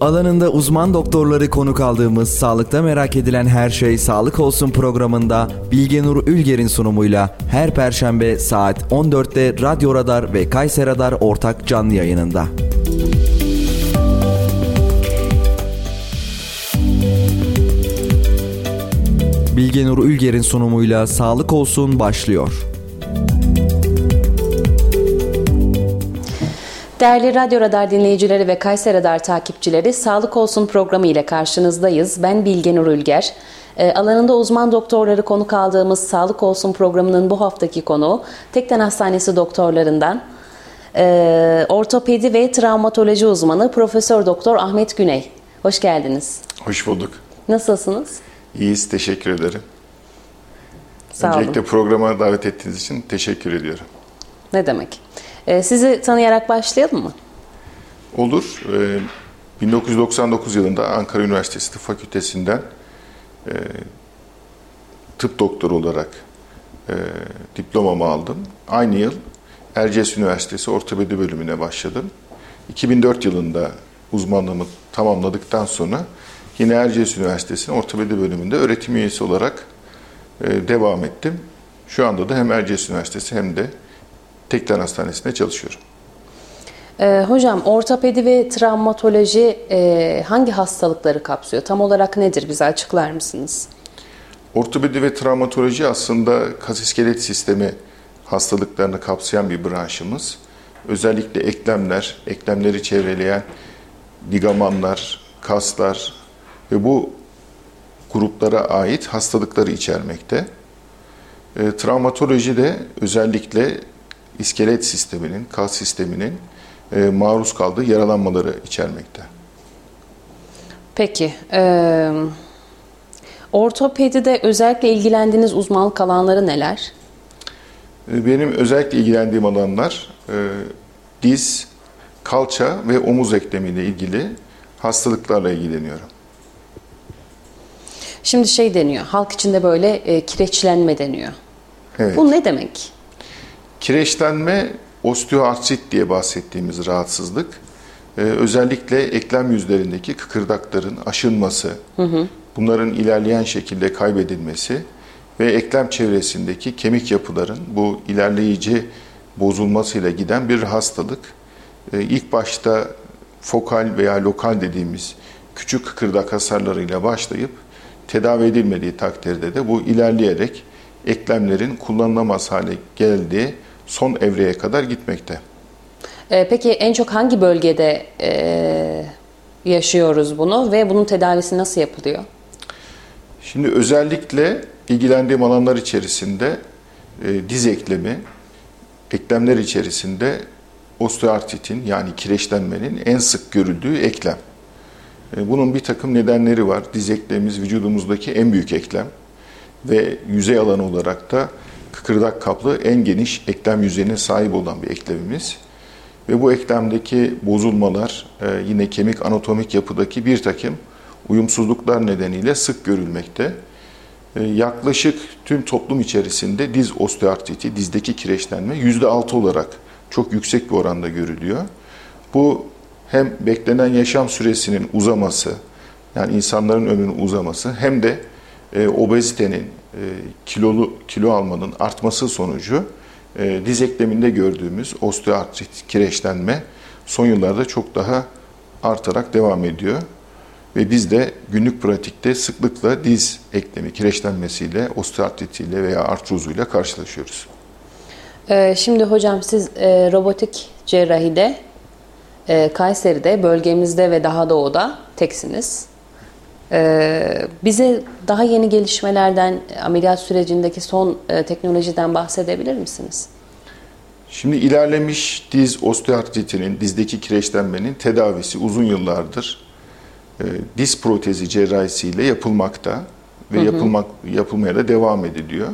Alanında uzman doktorları konuk aldığımız Sağlıkta Merak Edilen Her Şey Sağlık Olsun programında Bilge Nur Ülger'in sunumuyla her perşembe saat 14'te Radyo Radar ve Kayser Radar ortak canlı yayınında. Bilge Nur Ülger'in sunumuyla Sağlık Olsun başlıyor. Değerli Radyo Radar dinleyicileri ve Kayser Radar takipçileri Sağlık Olsun programı ile karşınızdayız. Ben Bilge Nur Ülger. E, alanında uzman doktorları konuk aldığımız Sağlık Olsun programının bu haftaki konuğu Tekden Hastanesi doktorlarından e, ortopedi ve travmatoloji uzmanı Profesör Doktor Ahmet Güney. Hoş geldiniz. Hoş bulduk. Nasılsınız? İyiyiz, teşekkür ederim. Sağ Öncelikle olun. programa davet ettiğiniz için teşekkür ediyorum. Ne demek? E, sizi tanıyarak başlayalım mı? Olur. Ee, 1999 yılında Ankara Üniversitesi Tıp Fakültesinden e, tıp doktoru olarak e, diplomamı aldım. Aynı yıl Erciyes Üniversitesi Ortopedi bölümüne başladım. 2004 yılında uzmanlığımı tamamladıktan sonra yine Erciyes Üniversitesi'nin ortopedi bölümünde öğretim üyesi olarak e, devam ettim. Şu anda da hem Erciyes Üniversitesi hem de Tekden Hastanesi'nde çalışıyorum. E, hocam ortopedi ve travmatoloji e, hangi hastalıkları kapsıyor? Tam olarak nedir? Bize açıklar mısınız? Ortopedi ve travmatoloji aslında kas iskelet sistemi hastalıklarını kapsayan bir branşımız. Özellikle eklemler, eklemleri çevreleyen ligamanlar, kaslar ve bu gruplara ait hastalıkları içermekte. E, travmatoloji de özellikle iskelet sisteminin, kas sisteminin e, maruz kaldığı yaralanmaları içermekte. Peki. E, ortopedide özellikle ilgilendiğiniz uzmanlık alanları neler? E, Benim özellikle ilgilendiğim alanlar e, diz, kalça ve omuz eklemiyle ilgili hastalıklarla ilgileniyorum. Şimdi şey deniyor, halk içinde böyle e, kireçlenme deniyor. Evet. Bu ne demek? Kireçlenme osteoartrit diye bahsettiğimiz rahatsızlık. e, özellikle eklem yüzlerindeki kıkırdakların aşınması, bunların ilerleyen şekilde kaybedilmesi ve eklem çevresindeki kemik yapıların bu ilerleyici bozulmasıyla giden bir hastalık. E, İlk başta fokal veya lokal dediğimiz küçük kıkırdak hasarlarıyla başlayıp tedavi edilmediği takdirde de bu ilerleyerek eklemlerin kullanılamaz hale geldiği son evreye kadar gitmekte. E, peki en çok hangi bölgede e, yaşıyoruz bunu ve bunun tedavisi nasıl yapılıyor? Şimdi özellikle ilgilendiğim alanlar içerisinde e, diz eklemi, eklemler içerisinde osteoartritin yani kireçlenmenin en sık görüldüğü eklem. E, bunun bir takım nedenleri var. Diz eklemimiz vücudumuzdaki en büyük eklem ve yüzey alanı olarak da kıkırdak kaplı en geniş eklem yüzeyine sahip olan bir eklemimiz. Ve bu eklemdeki bozulmalar e, yine kemik anatomik yapıdaki bir takım uyumsuzluklar nedeniyle sık görülmekte. E, Yaklaşık tüm toplum içerisinde diz osteoartriti, dizdeki kireçlenme %6 olarak çok yüksek bir oranda görülüyor. Bu hem beklenen yaşam süresinin uzaması, yani insanların ömrünün uzaması hem de e, obezitenin, e, kilolu kilo almanın artması sonucu e, diz ekleminde gördüğümüz osteoartrit, kireçlenme son yıllarda çok daha artarak devam ediyor. Ve biz de günlük pratikte sıklıkla diz eklemi kireçlenmesiyle, osteoartritiyle veya artrozuyla karşılaşıyoruz. E, şimdi hocam siz e, robotik cerrahide e, Kayseri'de, bölgemizde ve daha doğuda teksiniz. E, bize daha yeni gelişmelerden, ameliyat sürecindeki son e, teknolojiden bahsedebilir misiniz? Şimdi ilerlemiş diz osteoartritinin, dizdeki kireçlenmenin tedavisi uzun yıllardır e, diz protezi cerrahisiyle yapılmakta ve yapılmak yapılmaya da devam ediliyor.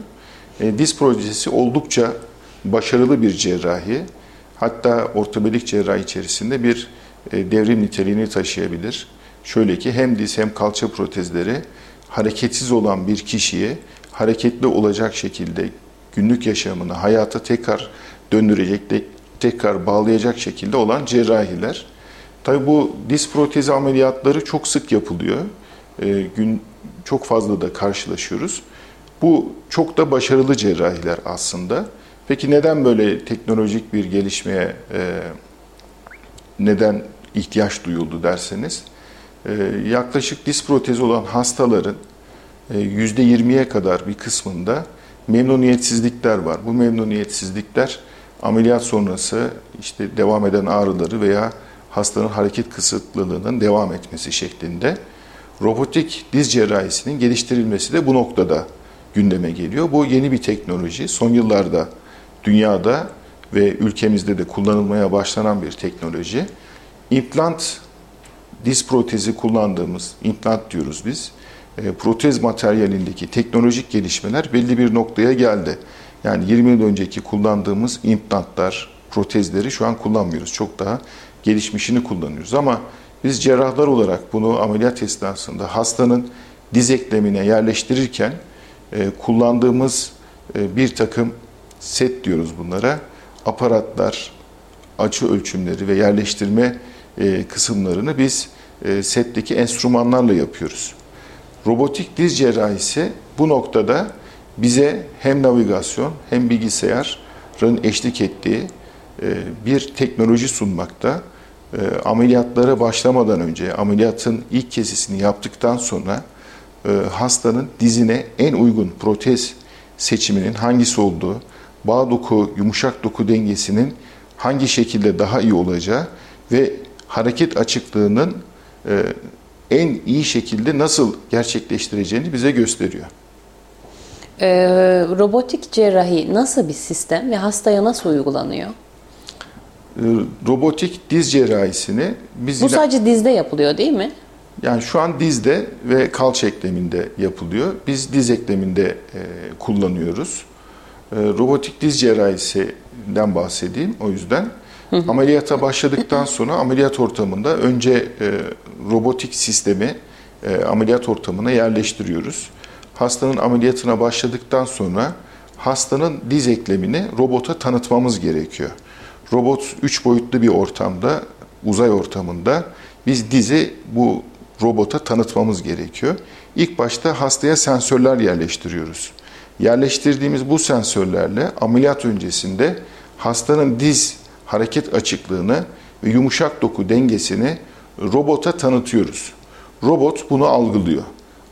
E, diz protezi oldukça başarılı bir cerrahi. Hatta ortopedik cerrahi içerisinde bir e, devrim niteliğini taşıyabilir. Şöyle ki hem diz hem kalça protezleri hareketsiz olan bir kişiye hareketli olacak şekilde günlük yaşamını hayata tekrar döndürecek, tekrar bağlayacak şekilde olan cerrahiler. Tabii bu diz protezi ameliyatları çok sık yapılıyor. E, gün çok fazla da karşılaşıyoruz. Bu çok da başarılı cerrahiler aslında. Peki neden böyle teknolojik bir gelişmeye e, neden ihtiyaç duyuldu derseniz, yaklaşık diz protezi olan hastaların e, %20'ye kadar bir kısmında memnuniyetsizlikler var. Bu memnuniyetsizlikler ameliyat sonrası işte devam eden ağrıları veya hastanın hareket kısıtlılığının devam etmesi şeklinde. Robotik diz cerrahisinin geliştirilmesi de bu noktada gündeme geliyor. Bu yeni bir teknoloji. Son yıllarda dünyada ve ülkemizde de kullanılmaya başlanan bir teknoloji. İmplant diz protezi kullandığımız, implant diyoruz biz, e, protez materyalindeki teknolojik gelişmeler belli bir noktaya geldi. Yani 20 yıl önceki kullandığımız implantlar, protezleri şu an kullanmıyoruz. Çok daha gelişmişini kullanıyoruz ama biz cerrahlar olarak bunu ameliyat esnasında hastanın diz eklemine yerleştirirken e, kullandığımız e, bir takım set diyoruz bunlara. Aparatlar, açı ölçümleri ve yerleştirme e, kısımlarını biz e, setteki enstrümanlarla yapıyoruz. Robotik diz cerrahisi bu noktada bize hem navigasyon hem bilgisayarın eşlik ettiği e, bir teknoloji sunmakta. Ameliyatlara başlamadan önce, ameliyatın ilk kesisini yaptıktan sonra hastanın dizine en uygun protez seçiminin hangisi olduğu, bağ doku, yumuşak doku dengesinin hangi şekilde daha iyi olacağı ve hareket açıklığının en iyi şekilde nasıl gerçekleştireceğini bize gösteriyor. Ee, robotik cerrahi nasıl bir sistem ve hastaya nasıl uygulanıyor? Ee, robotik diz cerrahisini biz Bu sadece dizde yapılıyor değil mi? Yani şu an dizde ve kalça ekleminde yapılıyor. Biz diz ekleminde e, kullanıyoruz. E, robotik diz cerrahisinden bahsedeyim o yüzden. Ameliyata başladıktan sonra ameliyat ortamında önce e, robotik sistemi e, ameliyat ortamına yerleştiriyoruz. Hastanın ameliyatına başladıktan sonra hastanın diz eklemini robota tanıtmamız gerekiyor. Robot 3 boyutlu bir ortamda, uzay ortamında biz dizi bu robota tanıtmamız gerekiyor. İlk başta hastaya sensörler yerleştiriyoruz. Yerleştirdiğimiz bu sensörlerle ameliyat öncesinde hastanın diz hareket açıklığını ve yumuşak doku dengesini robota tanıtıyoruz. Robot bunu algılıyor.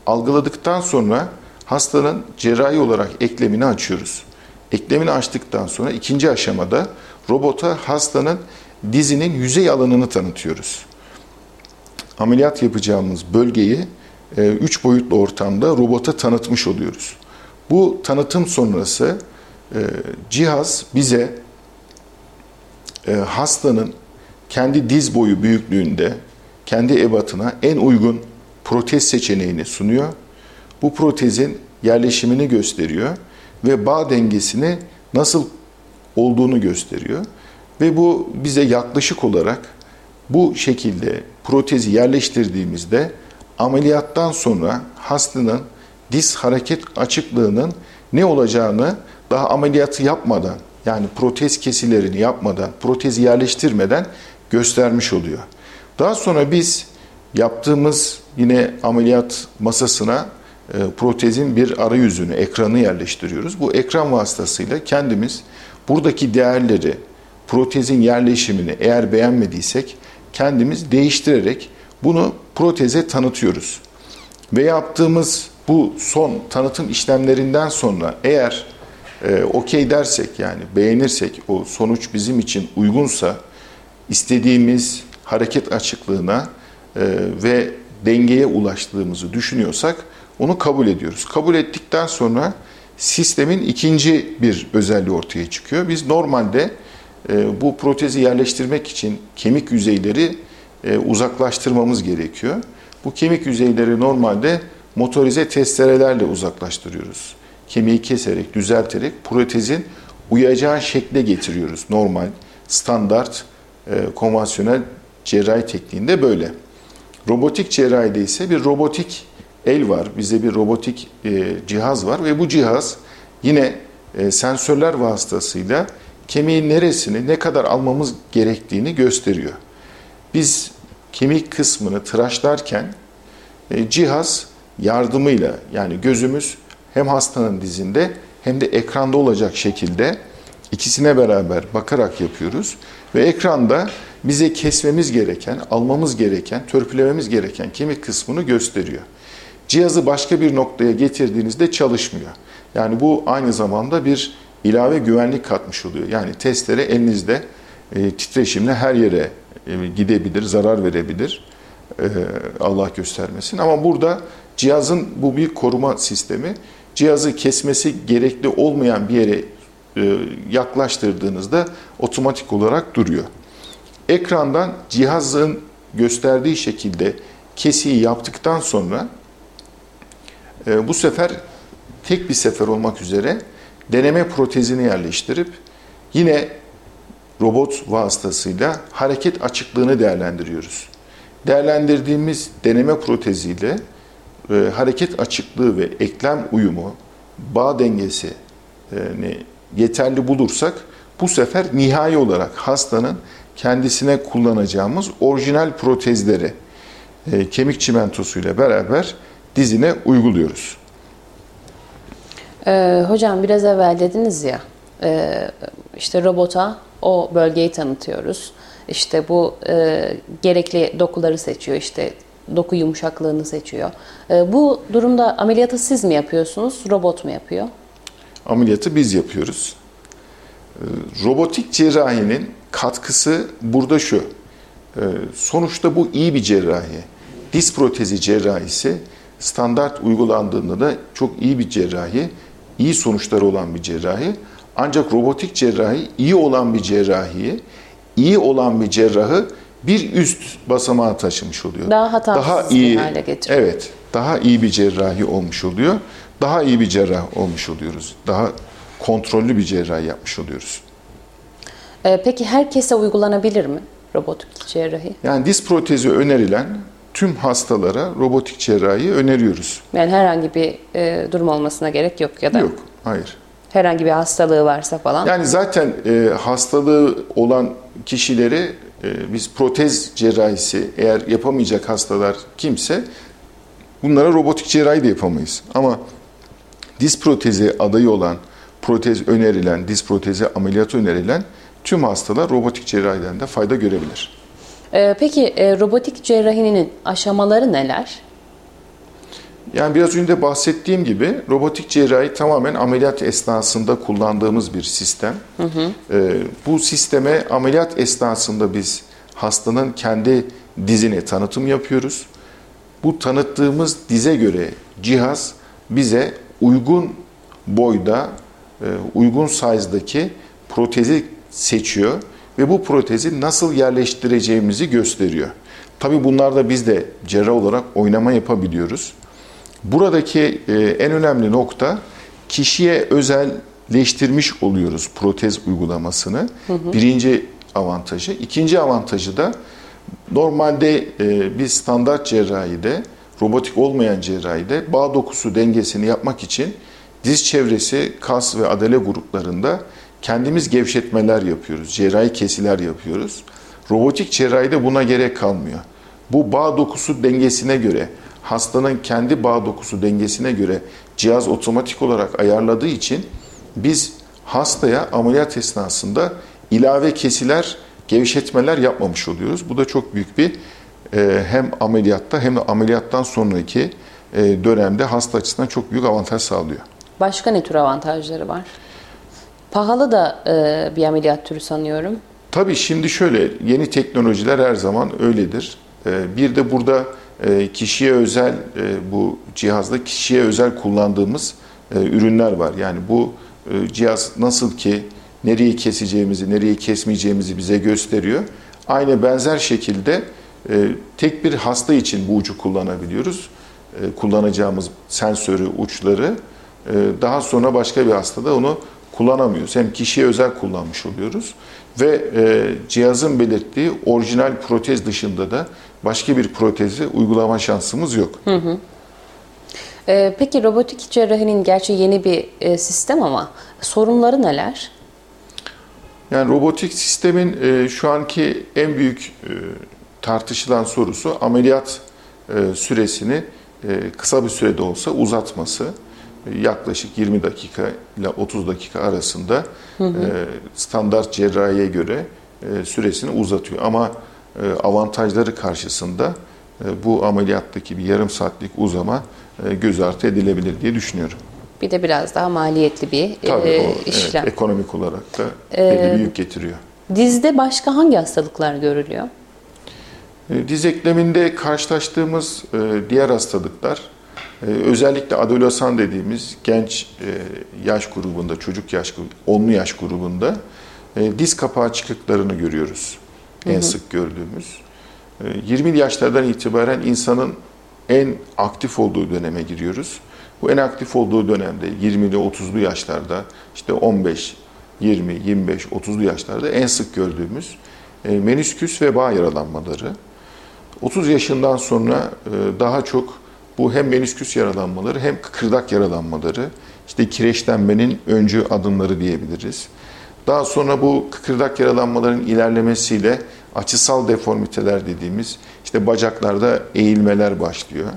Algıladıktan sonra hastanın cerrahi olarak eklemini açıyoruz. Eklemini açtıktan sonra ikinci aşamada robota hastanın dizinin yüzey alanını tanıtıyoruz. Ameliyat yapacağımız bölgeyi e, üç boyutlu ortamda robota tanıtmış oluyoruz. Bu tanıtım sonrası e, cihaz bize e, hastanın kendi diz boyu büyüklüğünde kendi ebatına en uygun protez seçeneğini sunuyor. Bu protezin yerleşimini gösteriyor ve bağ dengesini nasıl olduğunu gösteriyor. Ve bu bize yaklaşık olarak bu şekilde protezi yerleştirdiğimizde ameliyattan sonra hastanın diz hareket açıklığının ne olacağını daha ameliyatı yapmadan yani protez kesilerini yapmadan, protezi yerleştirmeden göstermiş oluyor. Daha sonra biz yaptığımız yine ameliyat masasına e, protezin bir arayüzünü, ekranı yerleştiriyoruz. Bu ekran vasıtasıyla kendimiz buradaki değerleri, protezin yerleşimini eğer beğenmediysek kendimiz değiştirerek bunu proteze tanıtıyoruz. Ve yaptığımız bu son tanıtım işlemlerinden sonra eğer e, okey dersek yani beğenirsek o sonuç bizim için uygunsa istediğimiz hareket açıklığına e, ve dengeye ulaştığımızı düşünüyorsak onu kabul ediyoruz. Kabul ettikten sonra sistemin ikinci bir özelliği ortaya çıkıyor. Biz normalde e, bu protezi yerleştirmek için kemik yüzeyleri e, uzaklaştırmamız gerekiyor. Bu kemik yüzeyleri normalde motorize testerelerle uzaklaştırıyoruz. Kemiği keserek, düzelterek protezin uyacağı şekle getiriyoruz. Normal, standart, e, konvansiyonel cerrahi tekniğinde böyle. Robotik cerrahide ise bir robotik el var, bize bir robotik e, cihaz var ve bu cihaz yine e, sensörler vasıtasıyla kemiğin neresini, ne kadar almamız gerektiğini gösteriyor. Biz kemik kısmını tıraşlarken e, cihaz yardımıyla yani gözümüz hem hastanın dizinde hem de ekranda olacak şekilde ikisine beraber bakarak yapıyoruz. Ve ekranda bize kesmemiz gereken, almamız gereken, törpülememiz gereken kemik kısmını gösteriyor. Cihazı başka bir noktaya getirdiğinizde çalışmıyor. Yani bu aynı zamanda bir ilave güvenlik katmış oluyor. Yani testere elinizde e, titreşimle her yere e, gidebilir, zarar verebilir. E, Allah göstermesin. Ama burada cihazın bu bir koruma sistemi. Cihazı kesmesi gerekli olmayan bir yere e, yaklaştırdığınızda otomatik olarak duruyor. Ekrandan cihazın gösterdiği şekilde kesiyi yaptıktan sonra e, bu sefer tek bir sefer olmak üzere deneme protezini yerleştirip yine robot vasıtasıyla hareket açıklığını değerlendiriyoruz. Değerlendirdiğimiz deneme proteziyle e, hareket açıklığı ve eklem uyumu, bağ dengesi e, yeterli bulursak bu sefer nihai olarak hastanın kendisine kullanacağımız orijinal protezleri e, kemik çimentosuyla beraber dizine uyguluyoruz. Ee, hocam biraz evvel dediniz ya e, işte robota o bölgeyi tanıtıyoruz. İşte bu e, gerekli dokuları seçiyor işte doku yumuşaklığını seçiyor. E, bu durumda ameliyatı siz mi yapıyorsunuz, robot mu yapıyor? Ameliyatı biz yapıyoruz. E, robotik cerrahinin katkısı burada şu. E, sonuçta bu iyi bir cerrahi. Diz protezi cerrahisi standart uygulandığında da çok iyi bir cerrahi, iyi sonuçları olan bir cerrahi. Ancak robotik cerrahi iyi olan bir cerrahiyi, iyi olan bir cerrahı bir üst basamağa taşımış oluyor. Daha hatasız daha iyi, bir hale getiriyor. Evet, daha iyi bir cerrahi olmuş oluyor. Daha iyi bir cerrah olmuş oluyoruz. Daha kontrollü bir cerrahi yapmış oluyoruz. Ee, peki herkese uygulanabilir mi robotik cerrahi? Yani diz protezi önerilen tüm hastalara robotik cerrahi öneriyoruz. Yani herhangi bir e, durum olmasına gerek yok ya da? Yok, hayır. Herhangi bir hastalığı varsa falan? Yani zaten e, hastalığı olan kişileri biz protez cerrahisi eğer yapamayacak hastalar kimse bunlara robotik cerrahi de yapamayız. Ama diz protezi adayı olan, protez önerilen, diz protezi ameliyatı önerilen tüm hastalar robotik cerrahiden de fayda görebilir. Ee, peki e, robotik cerrahinin aşamaları neler? Yani biraz önce bahsettiğim gibi robotik cerrahi tamamen ameliyat esnasında kullandığımız bir sistem. Hı hı. Ee, bu sisteme ameliyat esnasında biz hastanın kendi dizine tanıtım yapıyoruz. Bu tanıttığımız dize göre cihaz bize uygun boyda, e, uygun size'daki protezi seçiyor ve bu protezi nasıl yerleştireceğimizi gösteriyor. Tabi bunlarda biz de cerrah olarak oynama yapabiliyoruz. Buradaki e, en önemli nokta kişiye özelleştirmiş oluyoruz protez uygulamasını. Hı hı. Birinci avantajı. İkinci avantajı da normalde e, biz standart cerrahide, robotik olmayan cerrahide bağ dokusu dengesini yapmak için diz çevresi, kas ve adale gruplarında kendimiz gevşetmeler yapıyoruz, cerrahi kesiler yapıyoruz. Robotik cerrahide buna gerek kalmıyor. Bu bağ dokusu dengesine göre, hastanın kendi bağ dokusu dengesine göre cihaz otomatik olarak ayarladığı için biz hastaya ameliyat esnasında ilave kesiler, gevşetmeler yapmamış oluyoruz. Bu da çok büyük bir e, hem ameliyatta hem de ameliyattan sonraki e, dönemde hasta açısından çok büyük avantaj sağlıyor. Başka ne tür avantajları var? Pahalı da e, bir ameliyat türü sanıyorum. Tabii şimdi şöyle, yeni teknolojiler her zaman öyledir. Bir de burada kişiye özel, e, bu cihazda kişiye özel kullandığımız e, ürünler var. Yani bu e, cihaz nasıl ki nereyi keseceğimizi, nereyi kesmeyeceğimizi bize gösteriyor. Aynı benzer şekilde e, tek bir hasta için bu ucu kullanabiliyoruz. E, kullanacağımız sensörü, uçları. E, daha sonra başka bir hastada onu kullanamıyoruz. Hem kişiye özel kullanmış oluyoruz ve e, cihazın belirttiği orijinal protez dışında da başka bir protezi uygulama şansımız yok. Hı hı. E, peki robotik cerrahinin gerçi yeni bir e, sistem ama sorunları neler? Yani robotik sistemin e, şu anki en büyük e, tartışılan sorusu ameliyat e, süresini e, kısa bir sürede olsa uzatması. E, yaklaşık 20 dakika ile 30 dakika arasında hı hı. E, standart cerrahiye göre e, süresini uzatıyor. Ama avantajları karşısında e, bu ameliyattaki bir yarım saatlik uzama e, göz ardı edilebilir diye düşünüyorum. Bir de biraz daha maliyetli bir Tabii e, o, işlem. Evet, ekonomik olarak da belli bir yük getiriyor. Dizde başka hangi hastalıklar görülüyor? Diz ekleminde karşılaştığımız diğer hastalıklar özellikle adolesan dediğimiz genç yaş grubunda, çocuk yaş, onlu yaş grubunda diz kapağı çıkıklarını görüyoruz. En hı hı. sık gördüğümüz. 20 yaşlardan itibaren insanın en aktif olduğu döneme giriyoruz. Bu en aktif olduğu dönemde 20'li 30'lu yaşlarda işte 15, 20, 25, 30'lu yaşlarda en sık gördüğümüz e, menisküs ve bağ yaralanmaları. 30 yaşından sonra e, daha çok bu hem menisküs yaralanmaları hem kıkırdak yaralanmaları, işte kireçlenmenin öncü adımları diyebiliriz. Daha sonra bu kıkırdak yaralanmaların ilerlemesiyle açısal deformiteler dediğimiz işte bacaklarda eğilmeler başlıyor.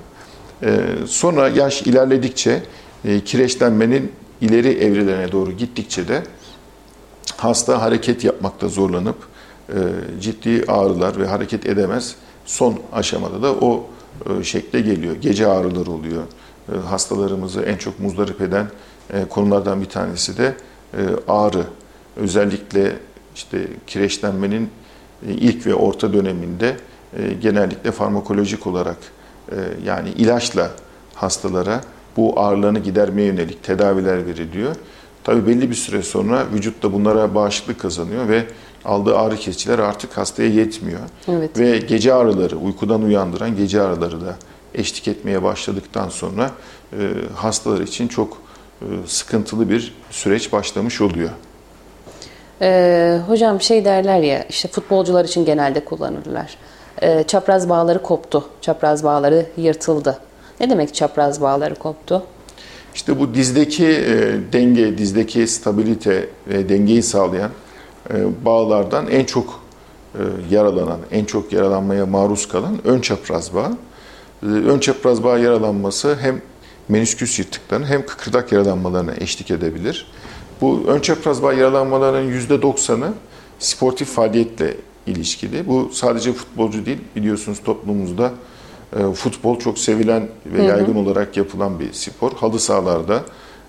Ee, sonra yaş ilerledikçe e, kireçlenmenin ileri evrelerine doğru gittikçe de hasta hareket yapmakta zorlanıp e, ciddi ağrılar ve hareket edemez. Son aşamada da o e, şekle geliyor. Gece ağrıları oluyor. Hastalarımızı en çok muzdarip eden konulardan bir tanesi de ağrı. Özellikle işte kireçlenmenin ilk ve orta döneminde genellikle farmakolojik olarak e, yani ilaçla hastalara bu ağrılarını gidermeye yönelik tedaviler veriliyor. Tabi belli bir süre sonra vücut da bunlara bağışıklık kazanıyor ve aldığı ağrı kesiciler artık hastaya yetmiyor. Evet. Ve gece ağrıları, uykudan uyandıran gece ağrıları da eşlik etmeye başladıktan sonra e, hastalar için çok e, sıkıntılı bir süreç başlamış oluyor. Ee, hocam şey derler ya işte futbolcular için genelde kullanırlar e, çapraz bağları koptu. Çapraz bağları yırtıldı. Ne demek çapraz bağları koptu? İşte bu dizdeki e, denge, dizdeki stabilite ve dengeyi sağlayan e, bağlardan en çok e, yaralanan, en çok yaralanmaya maruz kalan ön çapraz bağ. E, ön çapraz bağ yaralanması hem menisküs yırtıklarına hem kıkırdak yaralanmalarına eşlik edebilir. Bu ön çapraz bağ yaralanmalarının %90'ı sportif faaliyetle ilişkili. Bu sadece futbolcu değil biliyorsunuz toplumumuzda e, futbol çok sevilen ve yaygın hı hı. olarak yapılan bir spor. Halı sahalarda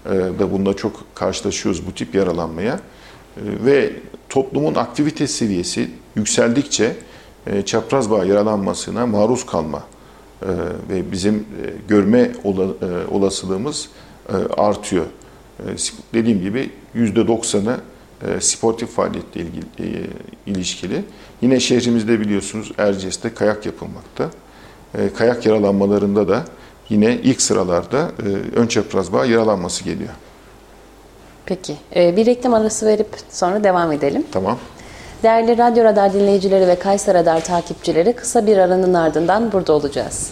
e, da bunda çok karşılaşıyoruz bu tip yaralanmaya. E, ve toplumun aktivite seviyesi yükseldikçe çapraz bağ yaralanmasına maruz kalma ve bizim görme ola, olasılığımız artıyor. E, dediğim gibi %90'ı e, sportif faaliyetle ilgili, e, ilişkili. Yine şehrimizde biliyorsunuz Erciyes'te kayak yapılmakta. E, kayak yaralanmalarında da yine ilk sıralarda ön çapraz bağ yaralanması geliyor. Peki. Bir reklam arası verip sonra devam edelim. Tamam. Değerli Radyo Radar dinleyicileri ve Kayser Radar takipçileri kısa bir aranın ardından burada olacağız.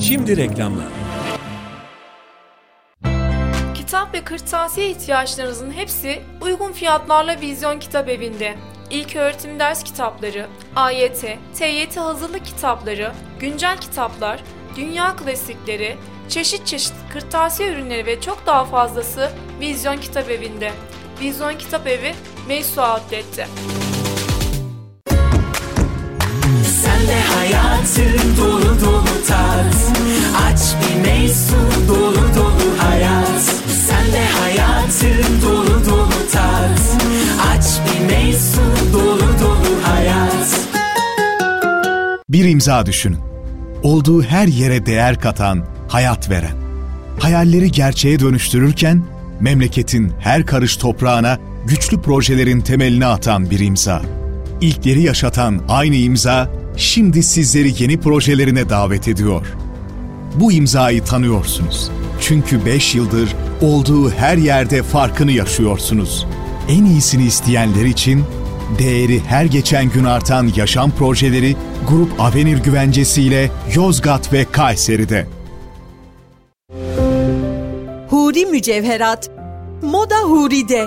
Şimdi reklamlar. Kitap ve kırtasiye ihtiyaçlarınızın hepsi uygun fiyatlarla Vizyon Kitap Evi'nde. İlk öğretim ders kitapları, AYT, TYT hazırlık kitapları, güncel kitaplar, dünya klasikleri, çeşit çeşit kırtasiye ürünleri ve çok daha fazlası Vizyon Kitap Evi'nde. Vizyon Kitap Evi, Meysu Outlet'te. Sen de hayatın dolu dolu tat. Aç bir Meysu dolu dolu hayat. Sen de hayatın dolu dolu tat Aç bir meysu dolu dolu hayat Bir imza düşünün. Olduğu her yere değer katan, hayat veren. Hayalleri gerçeğe dönüştürürken memleketin her karış toprağına güçlü projelerin temelini atan bir imza. İlkleri yaşatan aynı imza şimdi sizleri yeni projelerine davet ediyor. Bu imzayı tanıyorsunuz. Çünkü 5 yıldır olduğu her yerde farkını yaşıyorsunuz. En iyisini isteyenler için değeri her geçen gün artan yaşam projeleri Grup Avenir güvencesiyle Yozgat ve Kayseri'de. Huri Mücevherat Moda Huri'de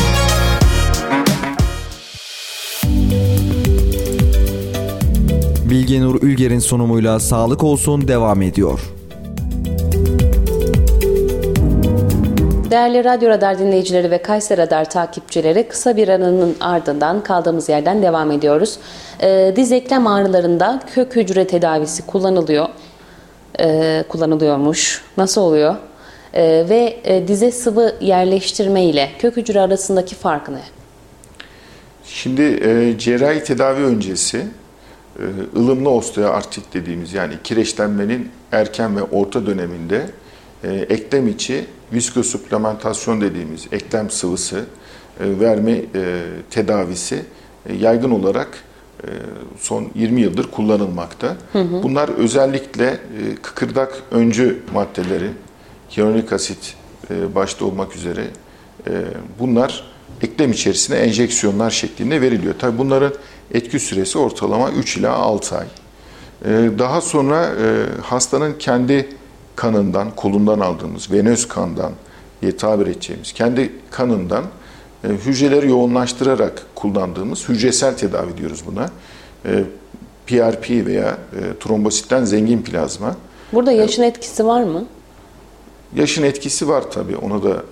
Bilgenur Ülger'in sunumuyla Sağlık Olsun devam ediyor. Değerli Radyo Radar dinleyicileri ve Kayseri Radar takipçileri kısa bir aranın ardından kaldığımız yerden devam ediyoruz. Ee, diz eklem ağrılarında kök hücre tedavisi kullanılıyor. Ee, kullanılıyormuş. Nasıl oluyor? Ee, ve e, dize sıvı yerleştirme ile kök hücre arasındaki fark ne? Şimdi e, cerrahi tedavi öncesi ılımlı osteoartrit dediğimiz yani kireçlenmenin erken ve orta döneminde e, eklem içi viskosuplementasyon dediğimiz eklem sıvısı e, verme e, tedavisi e, yaygın olarak e, son 20 yıldır kullanılmakta. Hı hı. Bunlar özellikle e, kıkırdak öncü maddeleri, hyaluronik asit e, başta olmak üzere e, bunlar eklem içerisine enjeksiyonlar şeklinde veriliyor. Tabi bunların etki süresi ortalama 3 ila 6 ay. E, daha sonra e, hastanın kendi kanından, kolundan aldığımız venöz kandan diye tabir edeceğimiz kendi kanından e, hücreleri yoğunlaştırarak kullandığımız hücresel tedavi diyoruz buna. PRP veya e, trombositten zengin plazma. Burada yaşın etkisi var mı? Yaşın etkisi var tabii ona da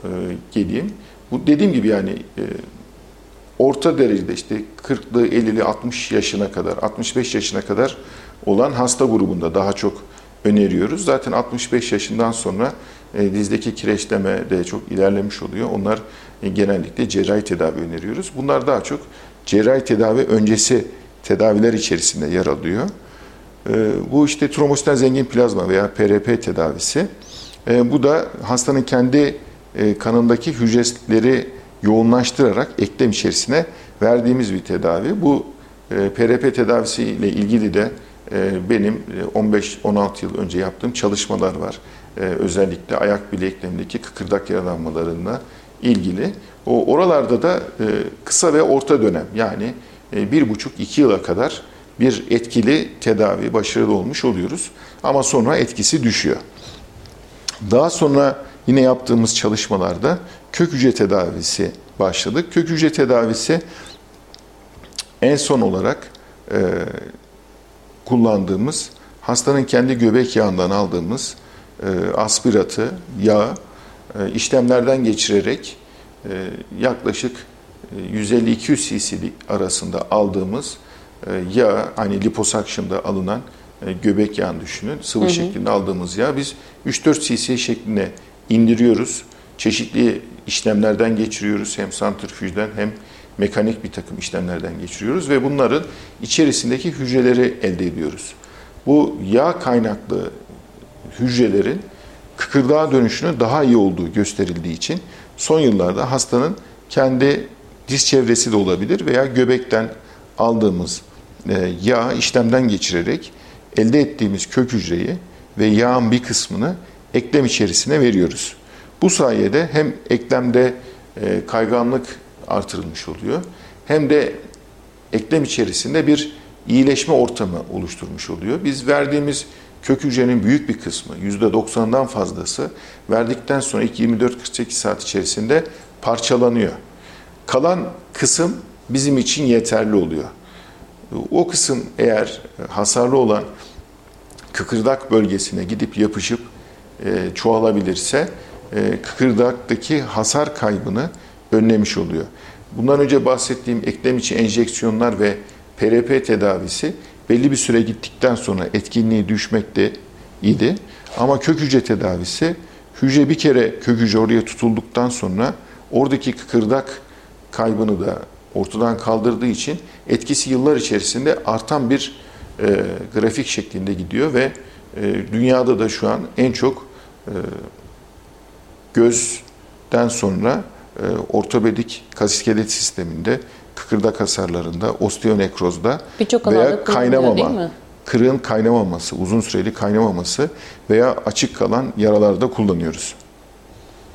geleyim. Bu dediğim gibi yani orta derecede işte 40'lı, 50'li, 60 yaşına kadar, 65 yaşına kadar olan hasta grubunda daha çok öneriyoruz. Zaten 65 yaşından sonra e, dizdeki kireçleme de çok ilerlemiş oluyor. Onlar e, genellikle cerrahi tedavi öneriyoruz. Bunlar daha çok cerrahi tedavi öncesi tedaviler içerisinde yer alıyor. E, bu işte trombositen zengin plazma veya PRP tedavisi. Bu da hastanın kendi kanındaki hücreleri yoğunlaştırarak eklem içerisine verdiğimiz bir tedavi. Bu e, PRP tedavisi ile ilgili de ee, benim 15-16 e, yıl önce yaptığım çalışmalar var. Ee, özellikle ayak bileklerindeki kıkırdak yaralanmalarına ilgili. O oralarda da e, kısa ve orta dönem yani e, bir buçuk iki yıla kadar bir etkili tedavi başarılı olmuş oluyoruz. Ama sonra etkisi düşüyor. Daha sonra yine yaptığımız çalışmalarda kök hücre tedavisi başladık. Kök hücre tedavisi en son olarak kullandığımız hastanın kendi göbek yağından aldığımız e, aspiratı, yağ e, işlemlerden geçirerek e, yaklaşık 150-200 cc arasında aldığımız e, yağ, hani liposakşında alınan e, göbek yağını düşünün. Sıvı hı hı. şeklinde aldığımız yağ biz 3-4 cc şeklinde indiriyoruz. Çeşitli işlemlerden geçiriyoruz. Hem santrifüjden hem mekanik bir takım işlemlerden geçiriyoruz ve bunların içerisindeki hücreleri elde ediyoruz. Bu yağ kaynaklı hücrelerin kıkırdağa dönüşünün daha iyi olduğu gösterildiği için son yıllarda hastanın kendi diz çevresi de olabilir veya göbekten aldığımız e, yağ işlemden geçirerek elde ettiğimiz kök hücreyi ve yağın bir kısmını eklem içerisine veriyoruz. Bu sayede hem eklemde e, kayganlık artırılmış oluyor. Hem de eklem içerisinde bir iyileşme ortamı oluşturmuş oluyor. Biz verdiğimiz kök hücrenin büyük bir kısmı, %90'dan fazlası verdikten sonra ilk 24-48 saat içerisinde parçalanıyor. Kalan kısım bizim için yeterli oluyor. O kısım eğer hasarlı olan kıkırdak bölgesine gidip yapışıp e, çoğalabilirse e, kıkırdaktaki hasar kaybını önlemiş oluyor. Bundan önce bahsettiğim eklem içi enjeksiyonlar ve PRP tedavisi belli bir süre gittikten sonra etkinliği düşmekte idi. Ama kök hücre tedavisi hücre bir kere kök hücre oraya tutulduktan sonra oradaki kıkırdak kaybını da ortadan kaldırdığı için etkisi yıllar içerisinde artan bir e, grafik şeklinde gidiyor ve e, dünyada da şu an en çok gözden sonra e, ortopedik kasiskelet sisteminde, kıkırdak hasarlarında, osteonekrozda veya kaynamama, kırığın kaynamaması, uzun süreli kaynamaması veya açık kalan yaralarda kullanıyoruz.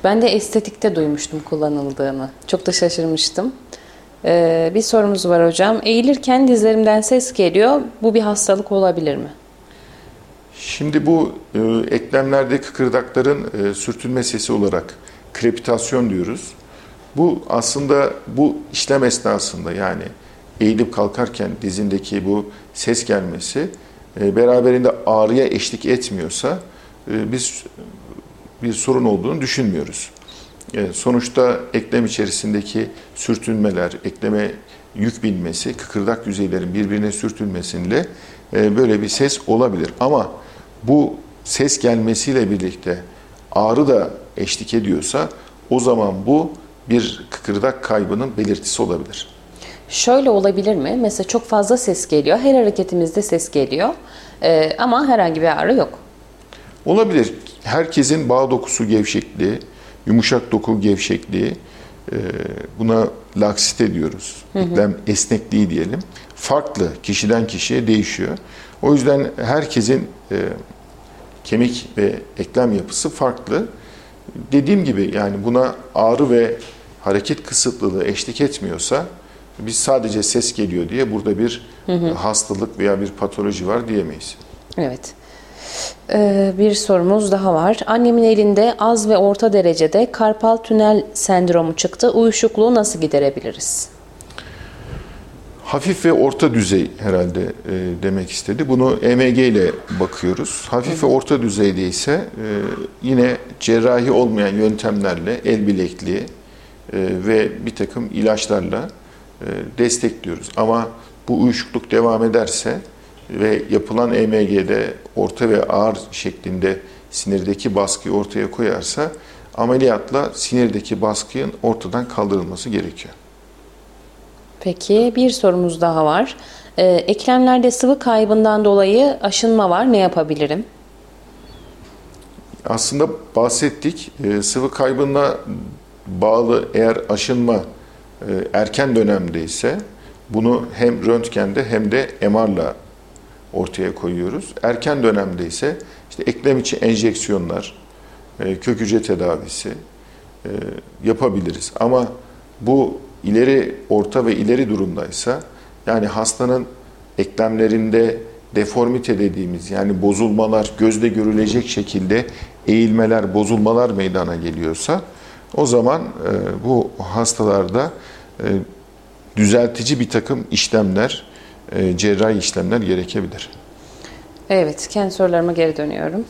Ben de estetikte duymuştum kullanıldığını. Çok da şaşırmıştım. Ee, bir sorumuz var hocam. Eğilirken dizlerimden ses geliyor. Bu bir hastalık olabilir mi? Şimdi bu e, eklemlerde kıkırdakların e, sürtünme sesi olarak krepitasyon diyoruz. Bu aslında bu işlem esnasında yani eğilip kalkarken dizindeki bu ses gelmesi e, beraberinde ağrıya eşlik etmiyorsa e, biz bir sorun olduğunu düşünmüyoruz. E, sonuçta eklem içerisindeki sürtünmeler, ekleme yük binmesi, kıkırdak yüzeylerin birbirine sürtünmesiyle böyle bir ses olabilir. Ama bu ses gelmesiyle birlikte ağrı da eşlik ediyorsa o zaman bu bir kıkırdak kaybının belirtisi olabilir. Şöyle olabilir mi? Mesela çok fazla ses geliyor. Her hareketimizde ses geliyor. Ee, ama herhangi bir ağrı yok. Olabilir. Herkesin bağ dokusu gevşekliği, yumuşak doku gevşekliği, e, buna laksite diyoruz. Eklem esnekliği diyelim. Farklı, kişiden kişiye değişiyor. O yüzden herkesin e, kemik ve eklem yapısı farklı. Dediğim gibi yani buna ağrı ve hareket kısıtlılığı eşlik etmiyorsa biz sadece ses geliyor diye burada bir hastalık veya bir patoloji var diyemeyiz. Evet. Ee, bir sorumuz daha var. Annemin elinde az ve orta derecede karpal tünel sendromu çıktı. Uyuşukluğu nasıl giderebiliriz? Hafif ve orta düzey herhalde e, demek istedi. Bunu EMG ile bakıyoruz. Hafif ve orta düzeyde ise e, yine cerrahi olmayan yöntemlerle el bilekliği e, ve bir takım ilaçlarla e, destekliyoruz. Ama bu uyuşukluk devam ederse ve yapılan EMG'de orta ve ağır şeklinde sinirdeki baskıyı ortaya koyarsa ameliyatla sinirdeki baskının ortadan kaldırılması gerekiyor. Peki bir sorumuz daha var. Ee, eklemlerde sıvı kaybından dolayı aşınma var. Ne yapabilirim? Aslında bahsettik. E, sıvı kaybına bağlı eğer aşınma e, erken dönemde ise bunu hem röntgende hem de MR'la ortaya koyuyoruz. Erken dönemde ise işte eklem içi enjeksiyonlar, e, kök hücre tedavisi e, yapabiliriz. Ama bu ileri, orta ve ileri durumdaysa yani hastanın eklemlerinde deformite dediğimiz yani bozulmalar, gözle görülecek şekilde eğilmeler, bozulmalar meydana geliyorsa o zaman e, bu hastalarda e, düzeltici bir takım işlemler, e, cerrahi işlemler gerekebilir. Evet, kendi sorularıma geri dönüyorum.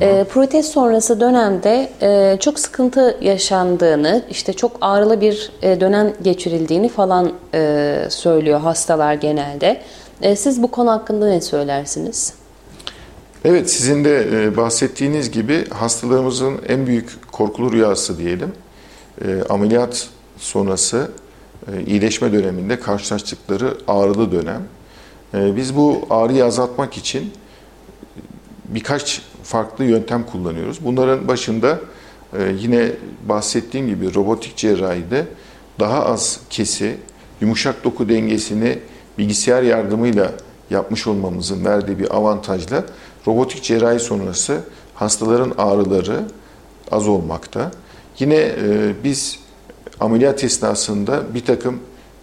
E, protez sonrası dönemde e, çok sıkıntı yaşandığını, işte çok ağrılı bir e, dönem geçirildiğini falan e, söylüyor hastalar genelde. E, siz bu konu hakkında ne söylersiniz? Evet, sizin de e, bahsettiğiniz gibi hastalarımızın en büyük korkulu rüyası diyelim. E, ameliyat sonrası e, iyileşme döneminde karşılaştıkları ağrılı dönem. Biz bu ağrıyı azaltmak için birkaç farklı yöntem kullanıyoruz. Bunların başında e, yine bahsettiğim gibi robotik cerrahide daha az kesi, yumuşak doku dengesini bilgisayar yardımıyla yapmış olmamızın verdiği bir avantajla robotik cerrahi sonrası hastaların ağrıları az olmakta. Yine e, biz ameliyat esnasında bir takım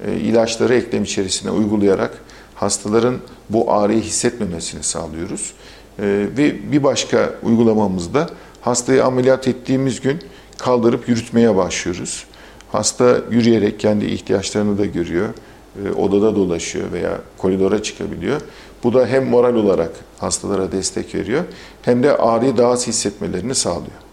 e, ilaçları eklem içerisine uygulayarak hastaların bu ağrıyı hissetmemesini sağlıyoruz. E, ve bir başka uygulamamızda hastayı ameliyat ettiğimiz gün kaldırıp yürütmeye başlıyoruz. Hasta yürüyerek kendi ihtiyaçlarını da görüyor, e, odada dolaşıyor veya koridora çıkabiliyor. Bu da hem moral olarak hastalara destek veriyor hem de ağrıyı daha az hissetmelerini sağlıyor.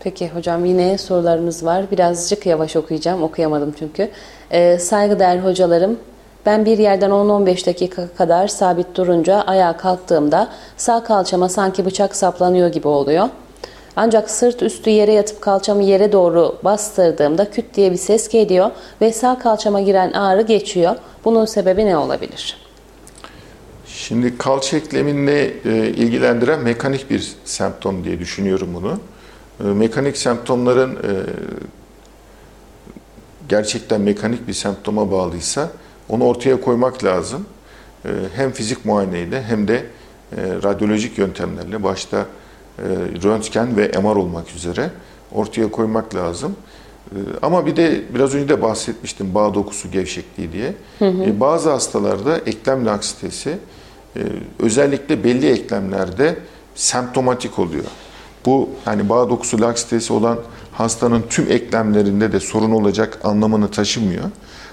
Peki hocam yine sorularımız var. Birazcık yavaş okuyacağım. Okuyamadım çünkü. Ee, saygıdeğer hocalarım, ben bir yerden 10-15 dakika kadar sabit durunca ayağa kalktığımda sağ kalçama sanki bıçak saplanıyor gibi oluyor. Ancak sırt üstü yere yatıp kalçamı yere doğru bastırdığımda küt diye bir ses geliyor ve sağ kalçama giren ağrı geçiyor. Bunun sebebi ne olabilir? Şimdi kalça ekleminle e, ilgilendiren mekanik bir semptom diye düşünüyorum bunu. E, mekanik semptomların e, gerçekten mekanik bir semptoma bağlıysa onu ortaya koymak lazım. hem fizik muayeneyle hem de radyolojik yöntemlerle başta röntgen ve MR olmak üzere ortaya koymak lazım. Ama bir de biraz önce de bahsetmiştim bağ dokusu gevşekliği diye. Hı hı. Bazı hastalarda eklem laksitesi özellikle belli eklemlerde semptomatik oluyor. Bu hani bağ dokusu laksitesi olan hastanın tüm eklemlerinde de sorun olacak anlamını taşımıyor.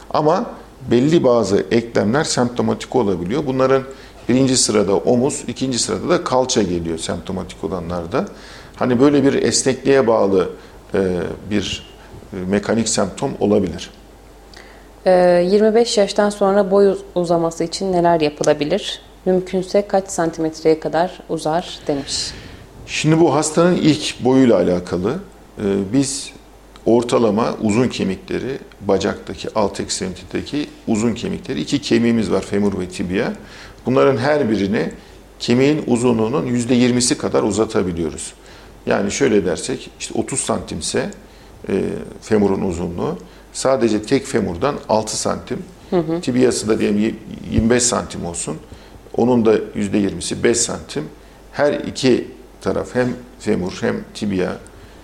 Ama belli bazı eklemler semptomatik olabiliyor. Bunların birinci sırada omuz, ikinci sırada da kalça geliyor semptomatik olanlarda. Hani böyle bir esnekliğe bağlı e, bir e, mekanik semptom olabilir. 25 yaştan sonra boy uzaması için neler yapılabilir? Mümkünse kaç santimetreye kadar uzar demiş. Şimdi bu hastanın ilk boyuyla alakalı. Biz ortalama uzun kemikleri, bacaktaki, alt ekstremitedeki uzun kemikleri, iki kemiğimiz var femur ve tibia. Bunların her birini kemiğin uzunluğunun %20'si kadar uzatabiliyoruz. Yani şöyle dersek, işte 30 santimse e, femurun uzunluğu, sadece tek femurdan 6 santim, hı hı. tibiası da diyelim 25 santim olsun. Onun da %20'si 5 santim. Her iki taraf hem femur hem tibia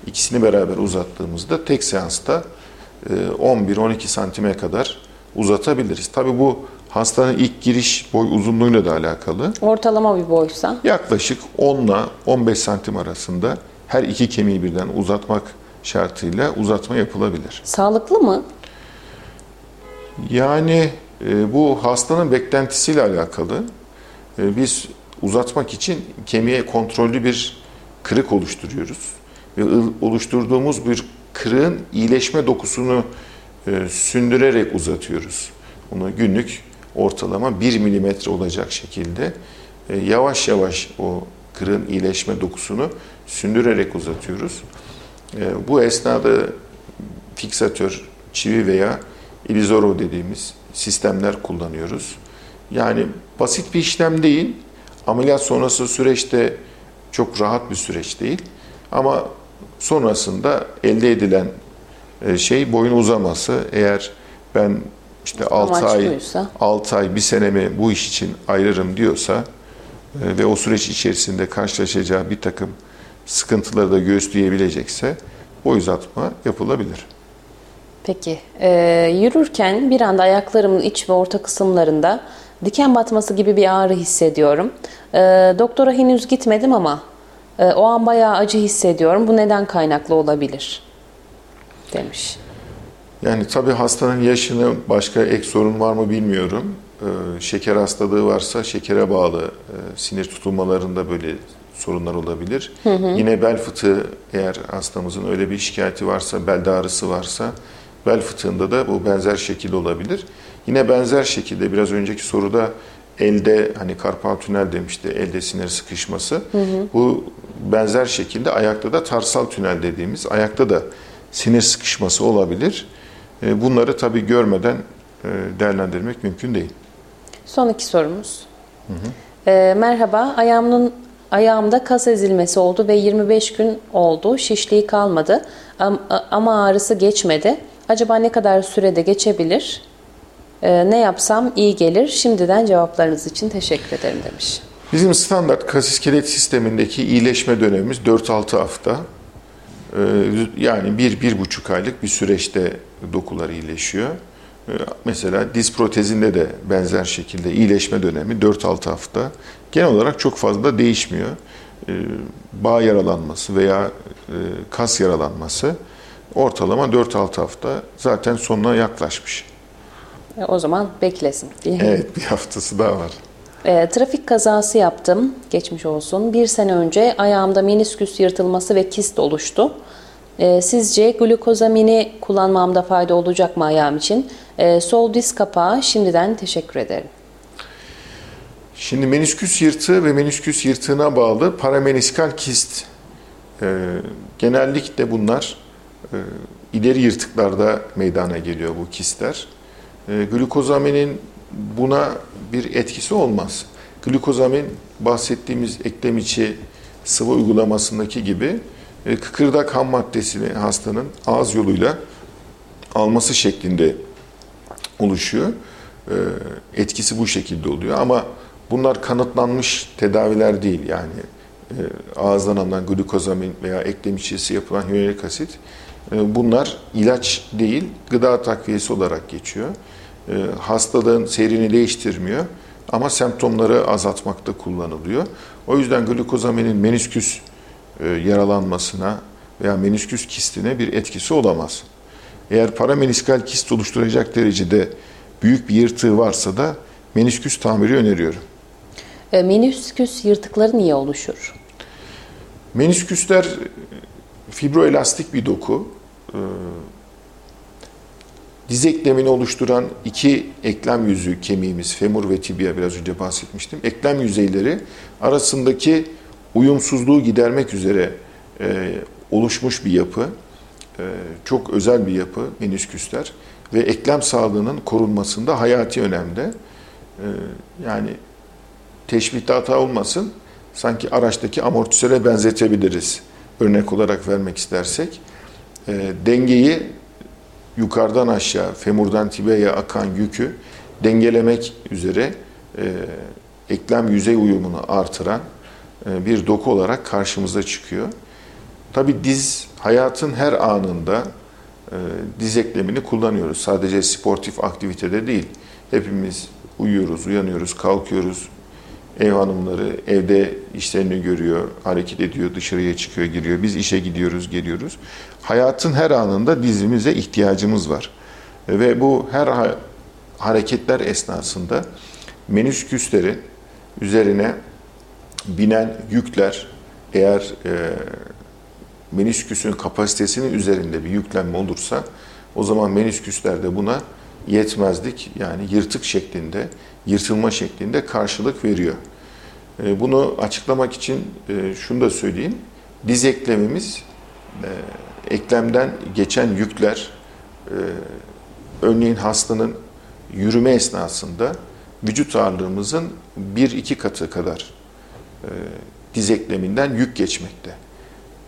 ikisini beraber uzattığımızda tek seansta 11-12 e, santime kadar uzatabiliriz. Tabii bu hastanın ilk giriş boy uzunluğuyla da alakalı. Ortalama bir boysa? Yaklaşık 10 ile 15 santim arasında her iki kemiği birden uzatmak şartıyla uzatma yapılabilir. Sağlıklı mı? Yani e, bu hastanın beklentisiyle alakalı. E, biz uzatmak için kemiğe kontrollü bir kırık oluşturuyoruz. Oluşturduğumuz bir kırığın iyileşme dokusunu e, sündürerek uzatıyoruz. Onu günlük ortalama 1 milimetre olacak şekilde e, yavaş yavaş o kırığın iyileşme dokusunu sündürerek uzatıyoruz. E, bu esnada fiksatör, çivi veya ilizoro dediğimiz sistemler kullanıyoruz. Yani basit bir işlem değil Ameliyat sonrası süreçte çok rahat bir süreç değil. Ama sonrasında elde edilen e, şey boyun uzaması. Eğer ben işte 6 ay, buysa. 6 ay, bir senemi bu iş için ayırırım diyorsa e, ve o süreç içerisinde karşılaşacağı bir takım sıkıntıları da göğüsleyebilecekse boy uzatma yapılabilir. Peki, e, yürürken bir anda ayaklarımın iç ve orta kısımlarında diken batması gibi bir ağrı hissediyorum. E, doktora henüz gitmedim ama o an bayağı acı hissediyorum. Bu neden kaynaklı olabilir? Demiş. Yani tabii hastanın yaşını başka ek sorun var mı bilmiyorum. Ee, şeker hastalığı varsa şekere bağlı e, sinir tutulmalarında böyle sorunlar olabilir. Hı hı. Yine bel fıtığı eğer hastamızın öyle bir şikayeti varsa, bel ağrısı varsa bel fıtığında da bu benzer şekilde olabilir. Yine benzer şekilde biraz önceki soruda elde hani karpal tünel demişti elde sinir sıkışması. Hı hı. Bu benzer şekilde ayakta da tarsal tünel dediğimiz ayakta da sinir sıkışması olabilir. E, bunları tabii görmeden e, değerlendirmek mümkün değil. Son iki sorumuz. Hı hı. E, merhaba, ayağımın ayağımda kas ezilmesi oldu ve 25 gün oldu. Şişliği kalmadı ama ağrısı geçmedi. Acaba ne kadar sürede geçebilir? Ee, ne yapsam iyi gelir? Şimdiden cevaplarınız için teşekkür ederim demiş. Bizim standart kas iskelet sistemindeki iyileşme dönemimiz 4-6 hafta. Ee, yani 1-1,5 aylık bir süreçte dokular iyileşiyor. Ee, mesela diz protezinde de benzer şekilde iyileşme dönemi 4-6 hafta. Genel olarak çok fazla değişmiyor. Bağ yaralanması veya e, kas yaralanması ortalama 4-6 hafta zaten sonuna yaklaşmış. E, o zaman beklesin diye. Evet bir haftası daha var. E, trafik kazası yaptım. Geçmiş olsun. Bir sene önce ayağımda menisküs yırtılması ve kist oluştu. E, sizce glukozamini kullanmamda fayda olacak mı ayağım için? E, sol diz kapağı şimdiden teşekkür ederim. Şimdi menisküs yırtığı ve menisküs yırtığına bağlı parameniskal kist. E, genellikle bunlar e, ileri yırtıklarda meydana geliyor bu kistler. E, glukozaminin buna bir etkisi olmaz. Glukozamin bahsettiğimiz eklem içi sıvı uygulamasındaki gibi e, kıkırdak ham maddesini hastanın ağız yoluyla alması şeklinde oluşuyor. etkisi bu şekilde oluyor ama bunlar kanıtlanmış tedaviler değil yani ağızdan alınan glukozamin veya eklem içerisi yapılan hyaluronik asit bunlar ilaç değil gıda takviyesi olarak geçiyor. Hastalığın seyrini değiştirmiyor ama semptomları azaltmakta kullanılıyor. O yüzden glukozaminin menisküs yaralanmasına veya menisküs kistine bir etkisi olamaz. Eğer parameniskal kist oluşturacak derecede büyük bir yırtığı varsa da menisküs tamiri öneriyorum. E, menisküs yırtıkları niye oluşur? Menisküsler fibroelastik bir doku. E, diz eklemini oluşturan iki eklem yüzü kemiğimiz, femur ve tibia biraz önce bahsetmiştim. Eklem yüzeyleri arasındaki uyumsuzluğu gidermek üzere e, oluşmuş bir yapı. E, çok özel bir yapı menisküsler ve eklem sağlığının korunmasında hayati önemde. E, yani teşbihte hata olmasın, sanki araçtaki amortisöre benzetebiliriz. Örnek olarak vermek istersek. E, dengeyi yukarıdan aşağı, femurdan tibiaya akan yükü dengelemek üzere e, eklem yüzey uyumunu artıran e, bir doku olarak karşımıza çıkıyor. Tabi diz hayatın her anında e, diz eklemini kullanıyoruz. Sadece sportif aktivitede değil. Hepimiz uyuyoruz, uyanıyoruz, kalkıyoruz. Ev hanımları evde işlerini görüyor, hareket ediyor, dışarıya çıkıyor, giriyor. Biz işe gidiyoruz, geliyoruz. Hayatın her anında dizimize ihtiyacımız var. Ve bu her hareketler esnasında menisküslerin üzerine binen yükler eğer e, menisküsün kapasitesinin üzerinde bir yüklenme olursa o zaman menisküsler de buna yetmezlik yani yırtık şeklinde, yırtılma şeklinde karşılık veriyor. E, bunu açıklamak için e, şunu da söyleyeyim. Diz eklemimiz e, eklemden geçen yükler örneğin hastanın yürüme esnasında vücut ağırlığımızın 1-2 katı kadar diz ekleminden yük geçmekte.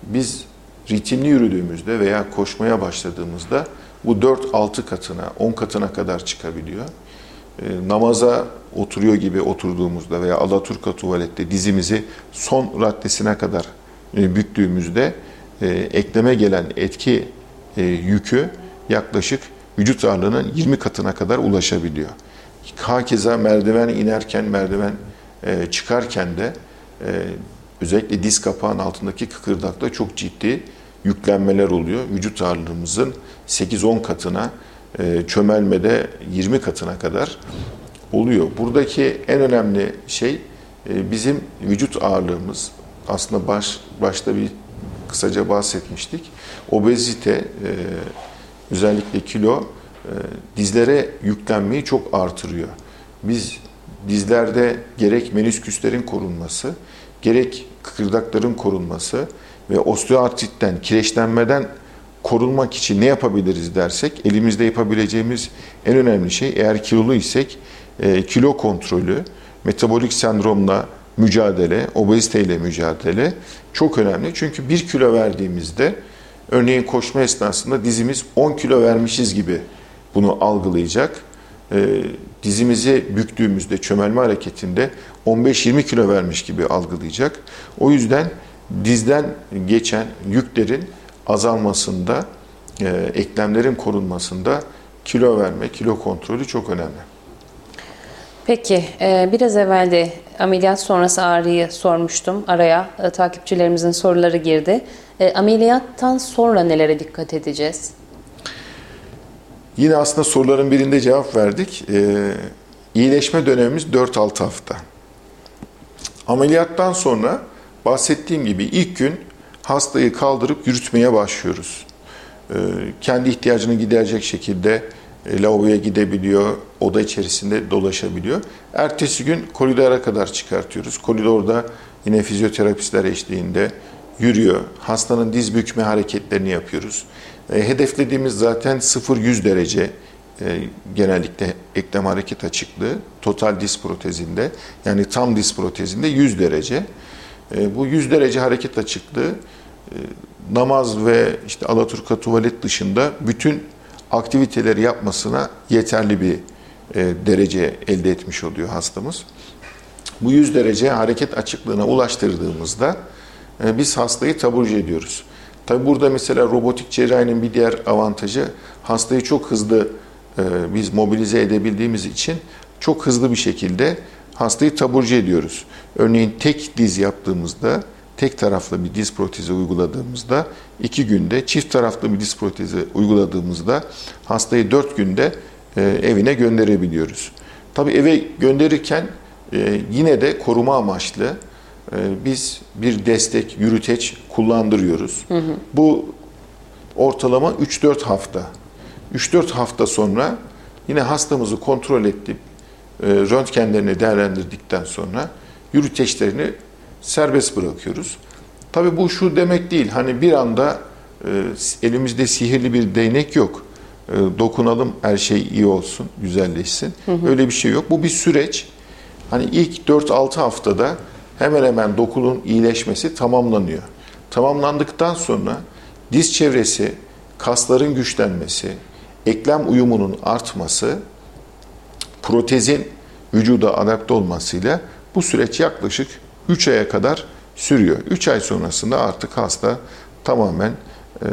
Biz ritimli yürüdüğümüzde veya koşmaya başladığımızda bu 4-6 katına, 10 katına kadar çıkabiliyor. E, namaza oturuyor gibi oturduğumuzda veya Alaturka tuvalette dizimizi son raddesine kadar e, büktüğümüzde e, ekleme gelen etki e, yükü yaklaşık vücut ağırlığının 20 katına kadar ulaşabiliyor. Hakeza merdiven inerken, merdiven e, çıkarken de özellikle diz kapağın altındaki kıkırdakta çok ciddi yüklenmeler oluyor. Vücut ağırlığımızın 8-10 katına, çömelmede 20 katına kadar oluyor. Buradaki en önemli şey bizim vücut ağırlığımız. Aslında baş başta bir kısaca bahsetmiştik. Obezite, e, özellikle kilo dizlere yüklenmeyi çok artırıyor. Biz dizlerde gerek menisküslerin korunması, gerek kıkırdakların korunması ve osteoartritten, kireçlenmeden korunmak için ne yapabiliriz dersek, elimizde yapabileceğimiz en önemli şey eğer kilolu isek e, kilo kontrolü, metabolik sendromla mücadele, obeziteyle mücadele çok önemli. Çünkü bir kilo verdiğimizde örneğin koşma esnasında dizimiz 10 kilo vermişiz gibi bunu algılayacak. E, dizimizi büktüğümüzde çömelme hareketinde 15-20 kilo vermiş gibi algılayacak. O yüzden dizden geçen yüklerin azalmasında, e, eklemlerin korunmasında kilo verme, kilo kontrolü çok önemli. Peki, e, biraz evvel de ameliyat sonrası ağrıyı sormuştum. Araya e, takipçilerimizin soruları girdi. E, ameliyattan sonra nelere dikkat edeceğiz? Yine aslında soruların birinde cevap verdik. İyileşme dönemimiz 4-6 hafta. Ameliyattan sonra bahsettiğim gibi ilk gün hastayı kaldırıp yürütmeye başlıyoruz. Kendi ihtiyacını giderecek şekilde e, lavaboya gidebiliyor, oda içerisinde dolaşabiliyor. Ertesi gün koridora kadar çıkartıyoruz. Koridorda yine fizyoterapistler eşliğinde yürüyor. Hastanın diz bükme hareketlerini yapıyoruz. E, hedeflediğimiz zaten 0-100 derece e, genellikle eklem hareket açıklığı total diz protezinde yani tam diz protezinde 100 derece. E, bu 100 derece hareket açıklığı namaz ve işte alaturka tuvalet dışında bütün aktiviteleri yapmasına yeterli bir e, derece elde etmiş oluyor hastamız. Bu 100 derece hareket açıklığına ulaştırdığımızda e, biz hastayı taburcu ediyoruz. Tabi burada mesela robotik cerrahinin bir diğer avantajı hastayı çok hızlı e, biz mobilize edebildiğimiz için çok hızlı bir şekilde hastayı taburcu ediyoruz. Örneğin tek diz yaptığımızda, tek taraflı bir diz protezi uyguladığımızda iki günde, çift taraflı bir diz protezi uyguladığımızda hastayı dört günde e, evine gönderebiliyoruz. Tabii eve gönderirken e, yine de koruma amaçlı e, biz bir destek, yürüteç kullandırıyoruz. Hı hı. Bu ortalama 3-4 hafta. 3-4 hafta sonra yine hastamızı kontrol edip röntgenlerini değerlendirdikten sonra yürüteçlerini serbest bırakıyoruz. Tabii bu şu demek değil. Hani bir anda elimizde sihirli bir değnek yok. Dokunalım her şey iyi olsun, güzelleşsin. Hı hı. Öyle bir şey yok. Bu bir süreç. Hani ilk 4-6 haftada hemen hemen dokunun iyileşmesi tamamlanıyor. Tamamlandıktan sonra diz çevresi, kasların güçlenmesi, eklem uyumunun artması, protezin vücuda adapte olmasıyla bu süreç yaklaşık 3 aya kadar sürüyor. 3 ay sonrasında artık hasta tamamen e,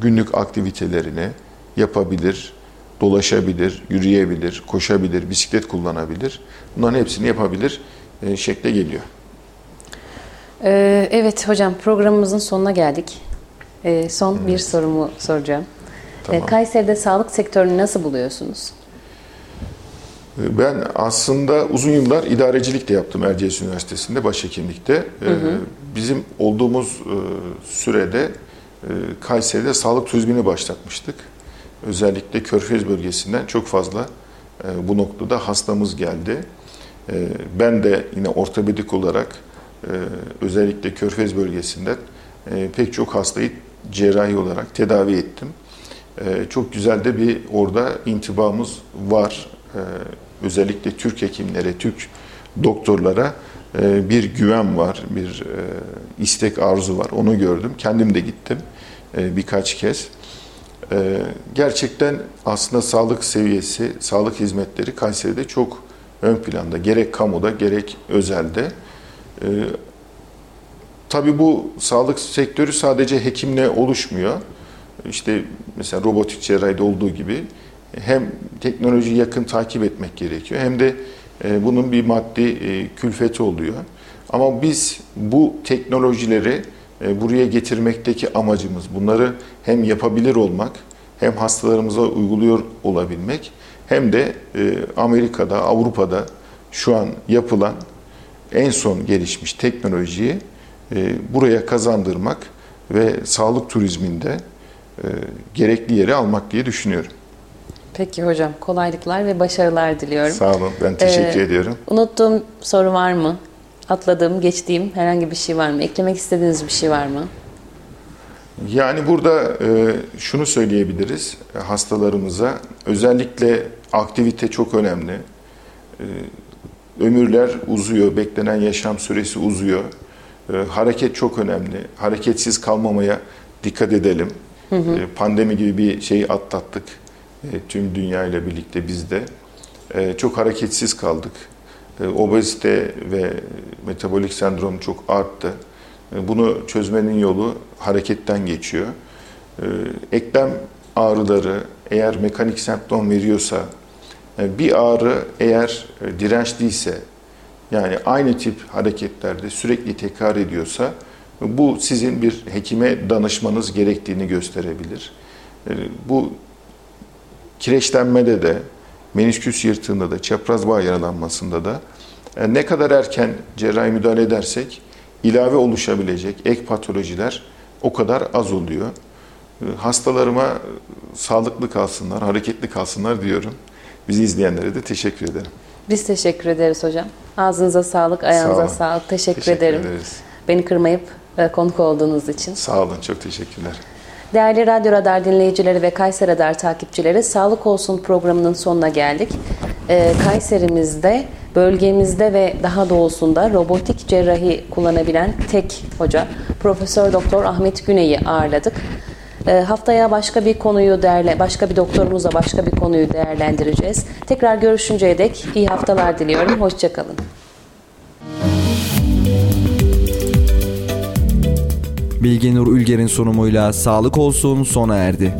günlük aktivitelerini yapabilir, dolaşabilir, yürüyebilir, koşabilir, bisiklet kullanabilir. Bunların hepsini yapabilir e, şekle geliyor. Ee, evet hocam programımızın sonuna geldik. Ee, son evet. bir sorumu soracağım. Ee, tamam. Kayseri'de sağlık sektörünü nasıl buluyorsunuz? Ee, ben aslında uzun yıllar idarecilik de yaptım Erciyes Üniversitesi'nde, başhekimlikte. Hı hı. Bizim olduğumuz e, sürede e, Kayseri'de sağlık turizmini başlatmıştık özellikle Körfez bölgesinden çok fazla e, bu noktada hastamız geldi. Ben de yine ortopedik olarak özellikle Körfez bölgesinden pek çok hastayı cerrahi olarak tedavi ettim. Çok güzel de bir orada intibamız var. Özellikle Türk hekimlere, Türk doktorlara e, bir güven var, bir e, istek arzu var. Onu gördüm. Kendim de gittim e, birkaç kez. Gerçekten aslında sağlık seviyesi, sağlık hizmetleri Kayseri'de çok ön planda. Gerek kamuda gerek özelde. Tabii bu sağlık sektörü sadece hekimle oluşmuyor. İşte mesela robotik cerrahide olduğu gibi hem teknolojiyi yakın takip etmek gerekiyor hem de e, bunun bir maddi e, külfeti oluyor. Ama biz bu teknolojileri e, buraya getirmekteki amacımız bunları hem yapabilir olmak hem hastalarımıza uyguluyor olabilmek hem de Amerika'da, Avrupa'da şu an yapılan en son gelişmiş teknolojiyi buraya kazandırmak ve sağlık turizminde gerekli yeri almak diye düşünüyorum. Peki hocam kolaylıklar ve başarılar diliyorum. Sağ olun ben teşekkür ee, ediyorum. Unuttuğum soru var mı? atladığım, geçtiğim herhangi bir şey var mı? Eklemek istediğiniz bir şey var mı? Yani burada e, şunu söyleyebiliriz hastalarımıza. Özellikle aktivite çok önemli. E, ömürler uzuyor, beklenen yaşam süresi uzuyor. E, hareket çok önemli. Hareketsiz kalmamaya dikkat edelim. Hı hı. E, pandemi gibi bir şeyi atlattık. E, tüm dünya ile birlikte biz de. E, çok hareketsiz kaldık. E, obezite ve metabolik sendrom çok arttı. Bunu çözmenin yolu hareketten geçiyor. Eklem ağrıları eğer mekanik semptom veriyorsa, bir ağrı eğer dirençliyse, yani aynı tip hareketlerde sürekli tekrar ediyorsa, bu sizin bir hekime danışmanız gerektiğini gösterebilir. Bu kireçlenmede de, menisküs yırtığında da, çapraz bağ yaralanmasında da e, ne kadar erken cerrahi müdahale edersek ilave oluşabilecek ek patolojiler o kadar az oluyor. E, hastalarıma e, sağlıklı kalsınlar, hareketli kalsınlar diyorum. Bizi izleyenlere de teşekkür ederim. Biz teşekkür ederiz hocam. Ağzınıza sağlık, ayağınıza Sağ sağlık. Teşekkür, teşekkür ederim. Ederiz. Beni kırmayıp konuk olduğunuz için. Sağ olun, çok teşekkürler. Değerli Radyo Radar dinleyicileri ve Kayseri Radar takipçileri, Sağlık Olsun programının sonuna geldik. Ee, Kayserimizde, bölgemizde ve daha doğusunda robotik cerrahi kullanabilen tek hoca Profesör Doktor Ahmet Güney'i ağırladık. E, haftaya başka bir konuyu değerle, başka bir doktorumuzla başka bir konuyu değerlendireceğiz. Tekrar görüşünceye dek iyi haftalar diliyorum. Hoşçakalın. Bilge Nur Ülger'in sunumuyla Sağlık Olsun sona erdi.